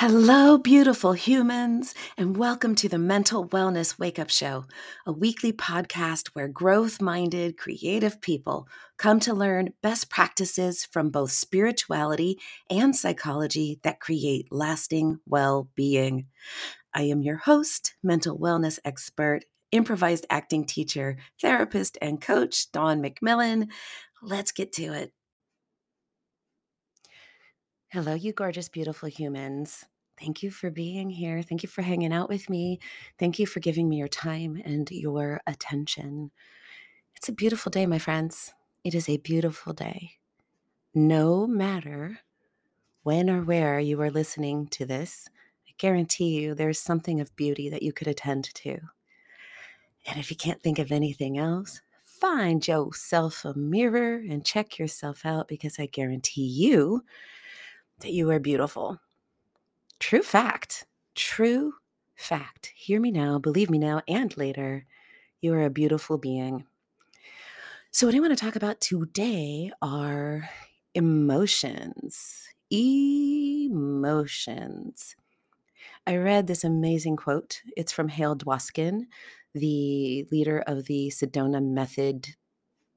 Hello, beautiful humans, and welcome to the Mental Wellness Wake Up Show, a weekly podcast where growth minded, creative people come to learn best practices from both spirituality and psychology that create lasting well being. I am your host, mental wellness expert, improvised acting teacher, therapist, and coach, Dawn McMillan. Let's get to it. Hello, you gorgeous, beautiful humans. Thank you for being here. Thank you for hanging out with me. Thank you for giving me your time and your attention. It's a beautiful day, my friends. It is a beautiful day. No matter when or where you are listening to this, I guarantee you there's something of beauty that you could attend to. And if you can't think of anything else, find yourself a mirror and check yourself out because I guarantee you that you are beautiful. True fact. True fact. Hear me now, believe me now, and later. You are a beautiful being. So, what I want to talk about today are emotions. Emotions. I read this amazing quote. It's from Hale Dwoskin, the leader of the Sedona Method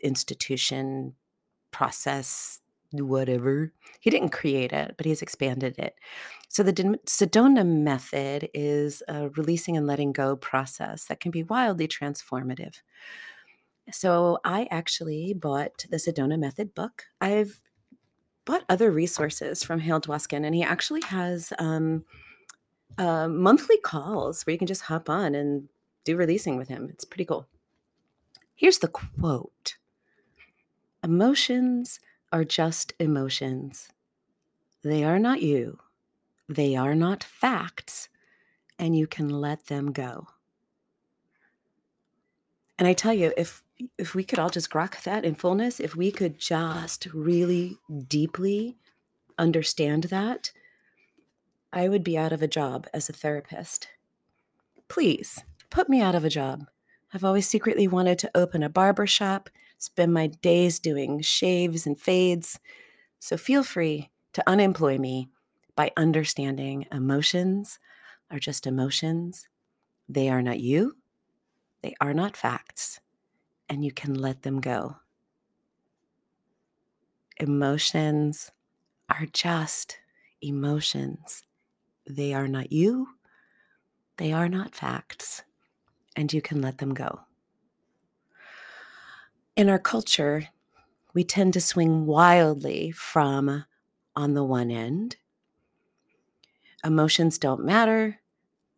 Institution process whatever. He didn't create it, but he's expanded it. So the Sedona method is a releasing and letting go process that can be wildly transformative. So I actually bought the Sedona method book. I've bought other resources from Hale Dwoskin, and he actually has um, uh, monthly calls where you can just hop on and do releasing with him. It's pretty cool. Here's the quote Emotions are just emotions. They are not you, they are not facts, and you can let them go. And I tell you, if if we could all just grok that in fullness, if we could just really deeply understand that, I would be out of a job as a therapist. Please put me out of a job. I've always secretly wanted to open a barber shop spend my days doing shaves and fades. So feel free to unemploy me by understanding emotions are just emotions. They are not you, they are not facts, and you can let them go. Emotions are just emotions. They are not you, they are not facts, and you can let them go. In our culture, we tend to swing wildly from, on the one end, emotions don't matter,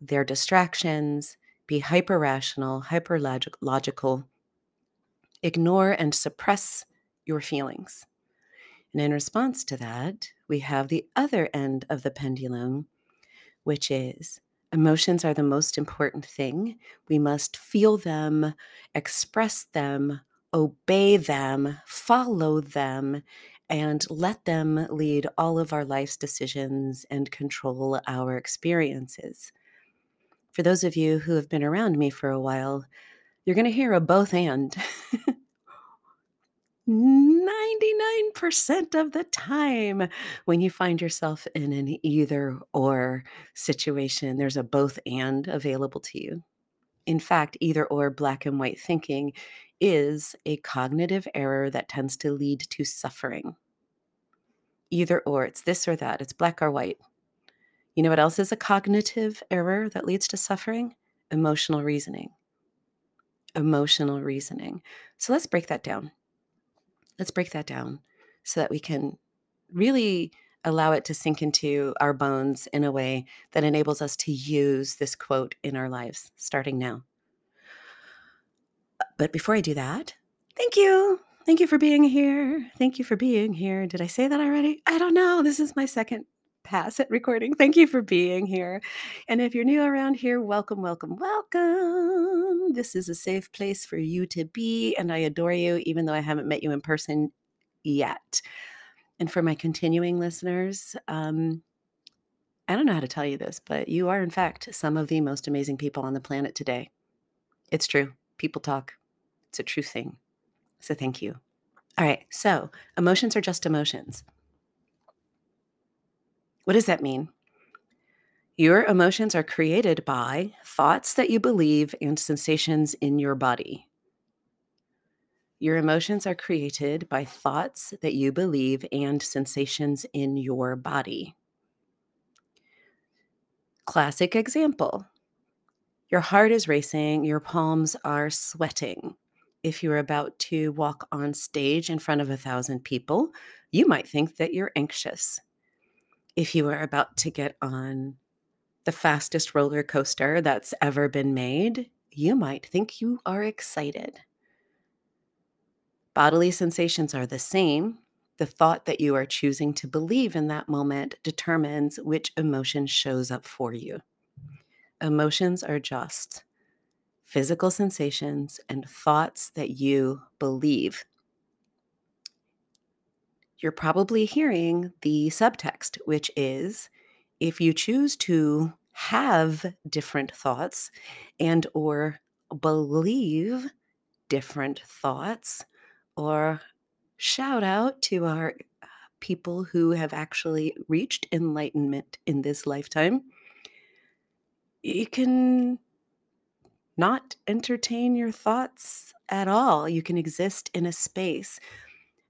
they're distractions, be hyper rational, hyper logical, ignore and suppress your feelings. And in response to that, we have the other end of the pendulum, which is emotions are the most important thing. We must feel them, express them, obey them, follow them, and let them lead all of our life's decisions and control our experiences. For those of you who have been around me for a while, you're going to hear a both and. 99% of the time, when you find yourself in an either or situation, there's a both and available to you. In fact, either or black and white thinking is a cognitive error that tends to lead to suffering. Either or, it's this or that, it's black or white. You know what else is a cognitive error that leads to suffering? Emotional reasoning. Emotional reasoning. So let's break that down. Let's break that down so that we can really allow it to sink into our bones in a way that enables us to use this quote in our lives starting now. But before I do that, thank you. Thank you for being here. Thank you for being here. Did I say that already? I don't know. This is my second pass at recording. Thank you for being here. And if you're new around here, welcome, welcome, welcome. This is a safe place for you to be. And I adore you, even though I haven't met you in person yet. And for my continuing listeners, um, I don't know how to tell you this, but you are, in fact, some of the most amazing people on the planet today. It's true. People talk. It's a true thing. So thank you. All right. So emotions are just emotions. What does that mean? Your emotions are created by thoughts that you believe and sensations in your body. Your emotions are created by thoughts that you believe and sensations in your body. Classic example your heart is racing, your palms are sweating. If you're about to walk on stage in front of a thousand people, you might think that you're anxious. If you are about to get on the fastest roller coaster that's ever been made, you might think you are excited. Bodily sensations are the same. The thought that you are choosing to believe in that moment determines which emotion shows up for you. Emotions are just physical sensations and thoughts that you believe. You're probably hearing the subtext, which is if you choose to have different thoughts and or believe different thoughts or shout out to our uh, people who have actually reached enlightenment in this lifetime you can not entertain your thoughts at all. You can exist in a space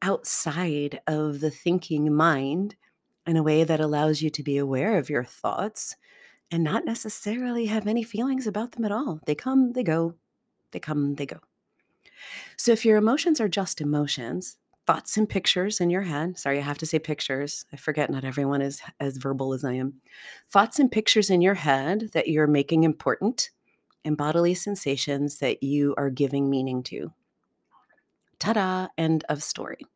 outside of the thinking mind in a way that allows you to be aware of your thoughts and not necessarily have any feelings about them at all. They come, they go, they come, they go. So if your emotions are just emotions, thoughts and pictures in your head. Sorry, I have to say pictures. I forget not everyone is as verbal as I am. Thoughts and pictures in your head that you're making important and bodily sensations that you are giving meaning to. Ta da, end of story.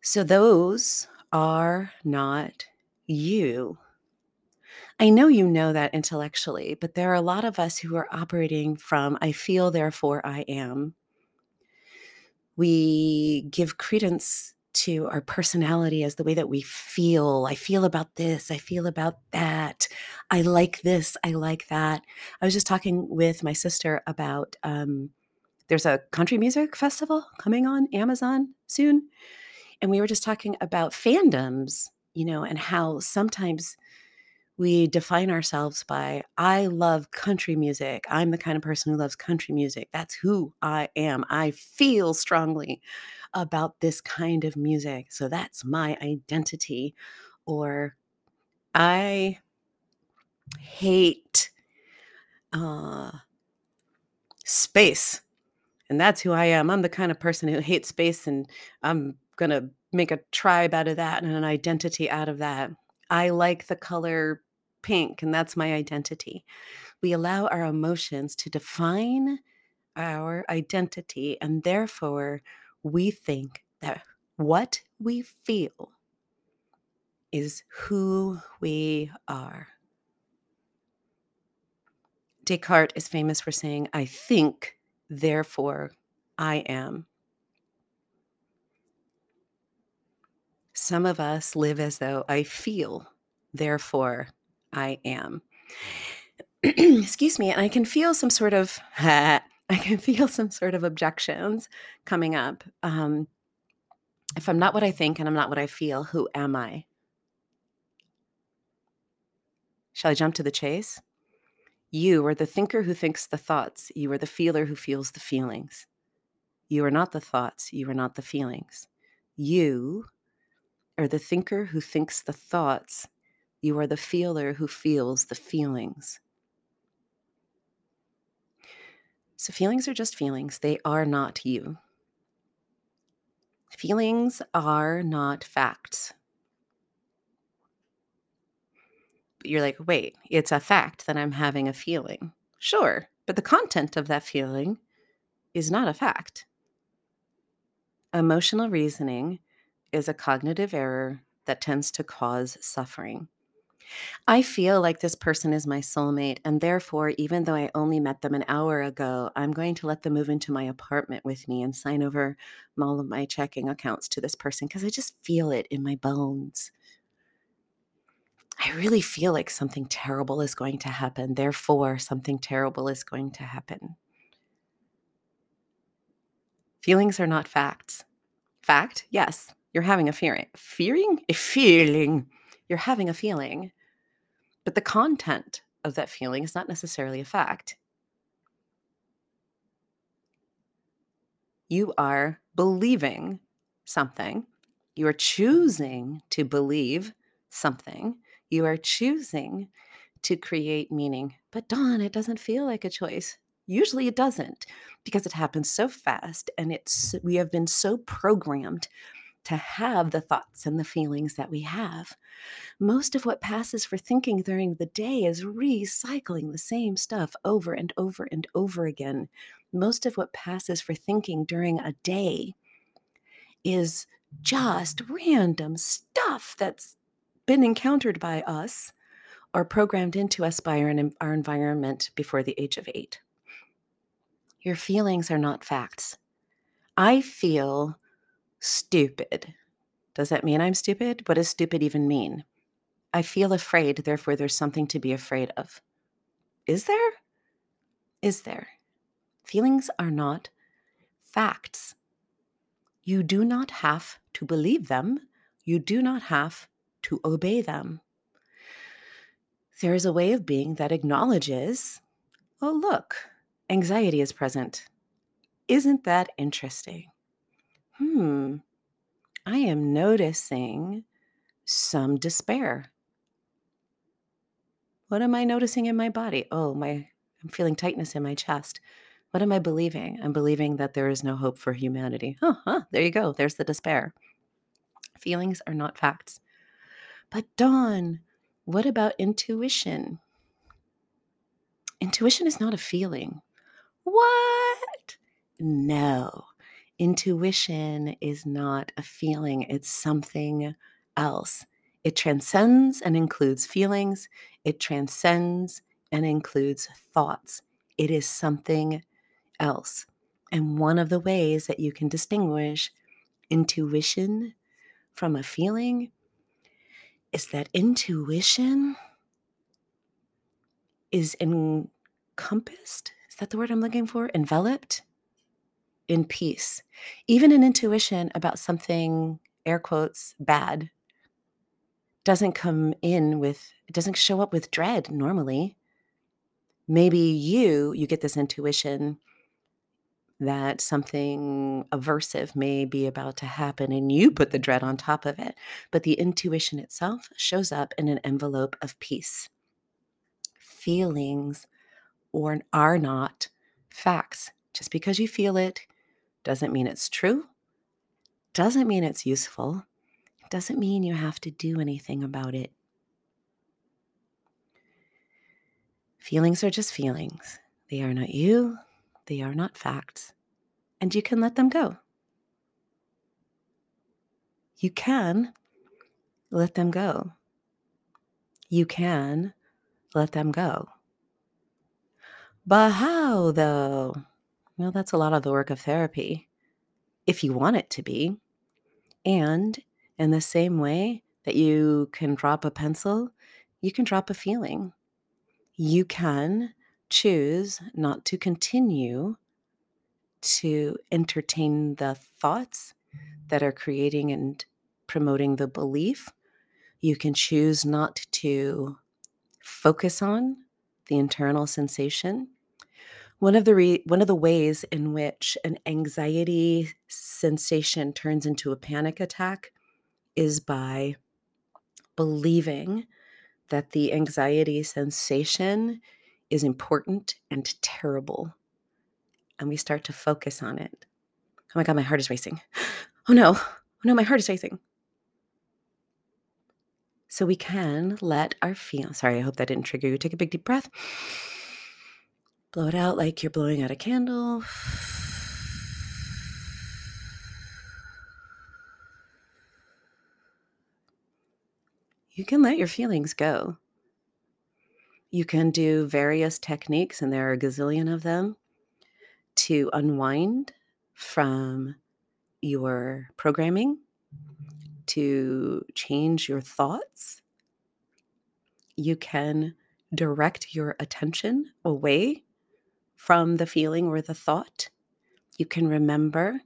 So those are not you. I know you know that intellectually, but there are a lot of us who are operating from I feel, therefore I am we give credence to our personality as the way that we feel. I feel about this. I feel about that. I like this. I like that. I was just talking with my sister about um, there's a country music festival coming on Amazon soon. And we were just talking about fandoms, you know, and how sometimes we define ourselves by I love country music. I'm the kind of person who loves country music. That's who I am. I feel strongly about this kind of music. So that's my identity. Or I hate uh, space. And that's who I am. I'm the kind of person who hates space, and I'm going to make a tribe out of that and an identity out of that. I like the color pink, and that's my identity. We allow our emotions to define our identity, and therefore we think that what we feel is who we are. Descartes is famous for saying, I think, therefore I am. Some of us live as though I feel, therefore I am. Excuse me, and I can feel some sort of I can feel some sort of objections coming up. Um, if I'm not what I think and I'm not what I feel, who am I? Shall I jump to the chase? You are the thinker who thinks the thoughts. You are the feeler who feels the feelings. You are not the thoughts. You are not the feelings. You are the thinker who thinks the thoughts. You are the feeler who feels the feelings. So, feelings are just feelings, they are not you. Feelings are not facts. You're like, wait, it's a fact that I'm having a feeling. Sure, but the content of that feeling is not a fact. Emotional reasoning is a cognitive error that tends to cause suffering. I feel like this person is my soulmate, and therefore, even though I only met them an hour ago, I'm going to let them move into my apartment with me and sign over all of my checking accounts to this person because I just feel it in my bones. I really feel like something terrible is going to happen. Therefore, something terrible is going to happen. Feelings are not facts. Fact, yes, you're having a feeling. Fearing? A feeling. You're having a feeling but the content of that feeling is not necessarily a fact. You are believing something. You are choosing to believe something. You are choosing to create meaning. But Dawn, it doesn't feel like a choice. Usually it doesn't because it happens so fast and it's we have been so programmed to have the thoughts and the feelings that we have. Most of what passes for thinking during the day is recycling the same stuff over and over and over again. Most of what passes for thinking during a day is just random stuff that's been encountered by us or programmed into us by our, our environment before the age of eight. Your feelings are not facts. I feel stupid. Does that mean I'm stupid? What does stupid even mean? I feel afraid, therefore, there's something to be afraid of. Is there? Is there? Feelings are not facts. You do not have to believe them, you do not have to obey them. There is a way of being that acknowledges, oh, look, anxiety is present. Isn't that interesting? Hmm, I am noticing some despair. What am I noticing in my body? Oh, my I'm feeling tightness in my chest. What am I believing? I'm believing that there is no hope for humanity. Huh, huh, there you go. There's the despair. Feelings are not facts. But Dawn, what about intuition? Intuition is not a feeling. What? No. Intuition is not a feeling, it's something else. It transcends and includes feelings, it transcends and includes thoughts. It is something else. And one of the ways that you can distinguish intuition from a feeling is that intuition is encompassed. Is that the word I'm looking for? Enveloped in peace. Even an intuition about something, air quotes, bad, doesn't come in with, it doesn't show up with dread normally. Maybe you, you get this intuition that something aversive may be about to happen and you put the dread on top of it. But the intuition itself shows up in an envelope of peace. Feelings or are not facts. Just because you feel it doesn't mean it's true, doesn't mean it's useful, doesn't mean you have to do anything about it. Feelings are just feelings. They are not you, they are not facts, and you can let them go. You can let them go. You can let them go. But how, though? Well, that's a lot of the work of therapy, if you want it to be. And in the same way that you can drop a pencil, you can drop a feeling. You can choose not to continue to entertain the thoughts that are creating and promoting the belief. You can choose not to focus on the internal sensation one of the re- one of the ways in which an anxiety sensation turns into a panic attack is by believing that the anxiety sensation is important and terrible. And we start to focus on it. Oh my God, my heart is racing. Oh no, oh no, my heart is racing. So we can let our feel. Sorry, I hope that didn't trigger you. Take a big deep breath. Blow it out like you're blowing out a candle. You can let your feelings go. You can do various techniques, and there are a gazillion of them, to unwind from your programming, to change your thoughts. You can direct your attention away from the feeling or the thought. You can remember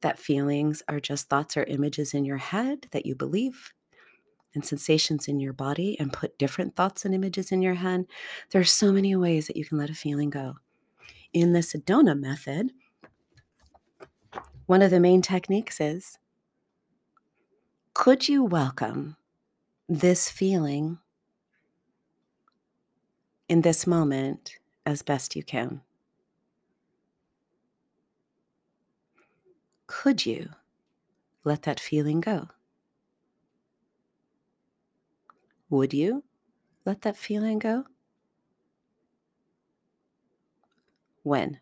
that feelings are just thoughts or images in your head that you believe. and sensations in your body and put different thoughts and images in your head. There are so many ways that you can let a feeling go. In the Sedona method, one of the main techniques is could you welcome this feeling in this moment as best you can? Could you let that feeling go? Would you let that feeling go? When?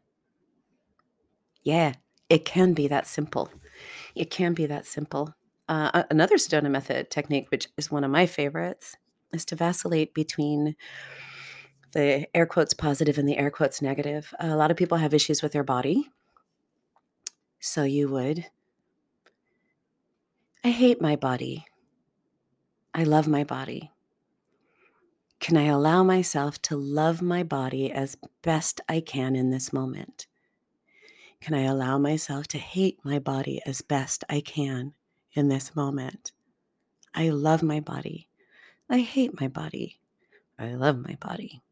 Yeah, it can be that simple. It can be that simple. Uh, another Sedona method technique, which is one of my favorites, is to vacillate between the air quotes positive and the air quotes negative. a lot of people have issues with their body. So you would, I hate my body. I love my body. Can I allow myself to love my body as best I can in this moment? Can I allow myself to hate my body as best I can in this moment? I love my body. I hate my body. I love my body.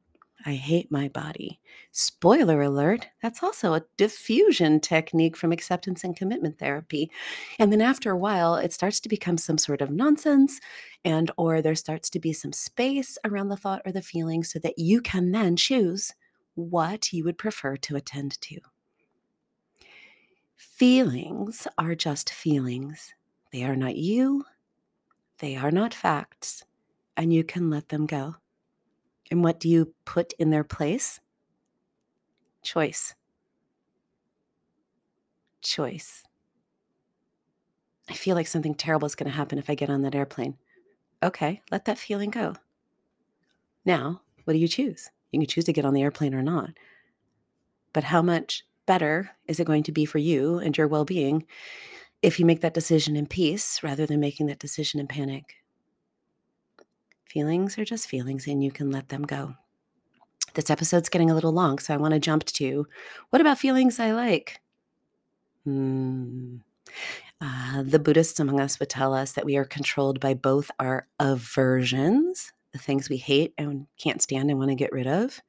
I hate my body. Spoiler alert, that's also a defusion technique from acceptance and commitment therapy. And then after a while, it starts to become some sort of nonsense and or there starts to be some space around the thought or the feeling so that you can then choose what you would prefer to attend to. Feelings are just feelings. They are not you, they are not facts, and you can let them go. And what do you put in their place? Choice. Choice. I feel like something terrible is going to happen if I get on that airplane. Okay, let that feeling go. Now, what do you choose? You can choose to get on the airplane or not. But how much better is it going to be for you and your well being if you make that decision in peace rather than making that decision in panic? Feelings are just feelings and you can let them go. This episode's getting a little long, so I want to jump to what about feelings I like? Hmm. Uh, the Buddhists among us would tell us that we are controlled by both our aversions, the things we hate and can't stand and want to get rid of,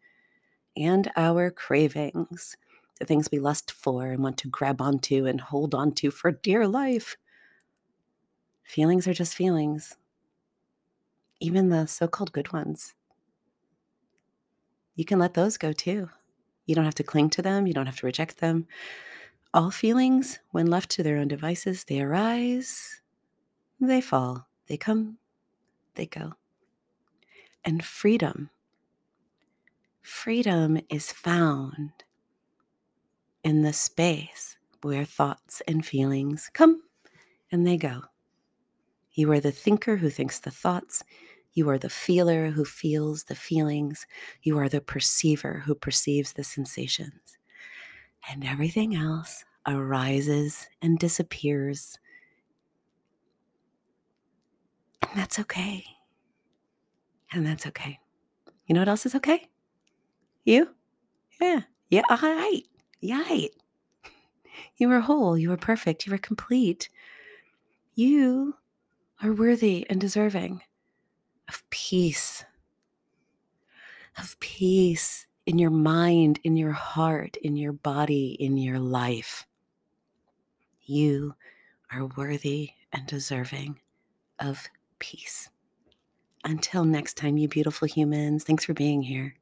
and our cravings, the things we lust for and want to grab onto and hold onto for dear life. Feelings are just feelings even the so called good ones. You can let those go too. You don't have to cling to them, you don't have to reject them. All feelings, when left to their own devices, they arise, they fall, they come, they go. And freedom, freedom is found in the space where thoughts and feelings come and they go. You are the thinker who thinks the thoughts. You are the feeler who feels the feelings. You are the perceiver who perceives the sensations. And everything else arises and disappears. And that's okay. And that's okay. You know what else is okay? You? Yeah. Yeah. All right. Yeah. You are whole. You are perfect. You are complete. You are worthy and deserving of peace, of peace in your mind, in your heart, in your body, in your life. You are worthy and deserving of peace. Until next time, you beautiful humans, thanks for being here.